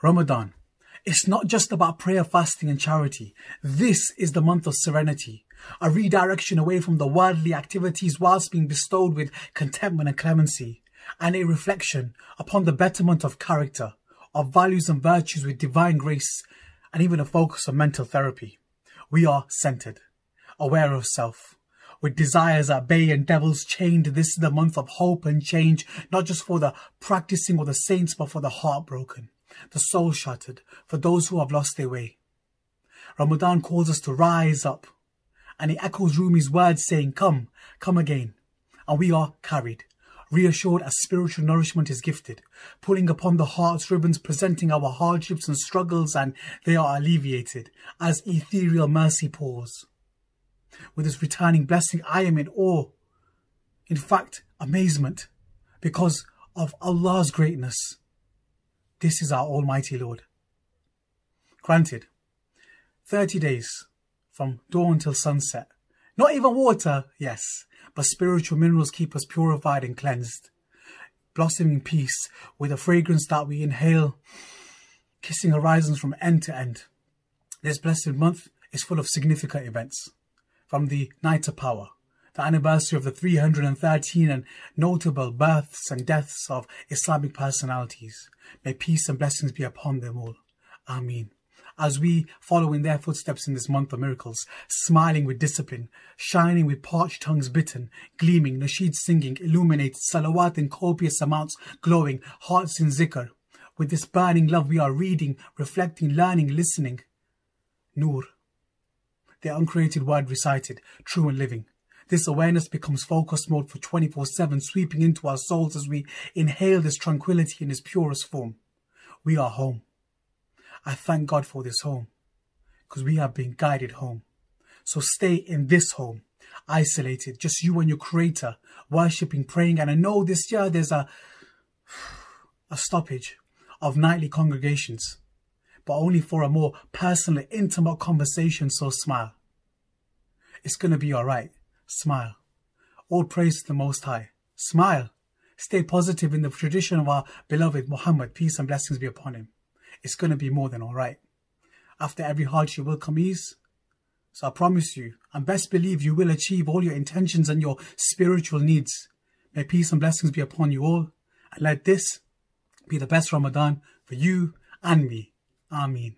Ramadan. It's not just about prayer, fasting, and charity. This is the month of serenity, a redirection away from the worldly activities whilst being bestowed with contentment and clemency, and a reflection upon the betterment of character, of values and virtues with divine grace, and even a focus on mental therapy. We are centered, aware of self, with desires at bay and devils chained. This is the month of hope and change, not just for the practicing or the saints, but for the heartbroken the soul shattered, for those who have lost their way. Ramadan calls us to rise up, and he echoes Rumi's words saying, Come, come again. And we are carried, reassured as spiritual nourishment is gifted, pulling upon the heart's ribbons, presenting our hardships and struggles, and they are alleviated as ethereal mercy pours. With this returning blessing, I am in awe, in fact, amazement, because of Allah's greatness this is our Almighty Lord. Granted, 30 days from dawn till sunset. Not even water, yes, but spiritual minerals keep us purified and cleansed. Blossoming peace with a fragrance that we inhale, kissing horizons from end to end. This blessed month is full of significant events. From the Night of Power, the anniversary of the 313 and notable births and deaths of Islamic personalities. May peace and blessings be upon them all. Amen. As we follow in their footsteps in this month of miracles, smiling with discipline, shining with parched tongues bitten, gleaming, nasheed singing, illuminated, salawat in copious amounts, glowing, hearts in zikr. With this burning love we are reading, reflecting, learning, listening. Nur. The uncreated word recited, true and living. This awareness becomes focus mode for 24 7, sweeping into our souls as we inhale this tranquility in its purest form. We are home. I thank God for this home because we have been guided home. So stay in this home, isolated, just you and your Creator, worshipping, praying. And I know this year there's a, a stoppage of nightly congregations, but only for a more personal, intimate conversation. So smile. It's going to be all right. Smile. All praise to the Most High. Smile. Stay positive in the tradition of our beloved Muhammad, peace and blessings be upon him. It's going to be more than alright. After every hardship will come ease. So I promise you, and best believe you will achieve all your intentions and your spiritual needs. May peace and blessings be upon you all, and let this be the best Ramadan for you and me. Ameen.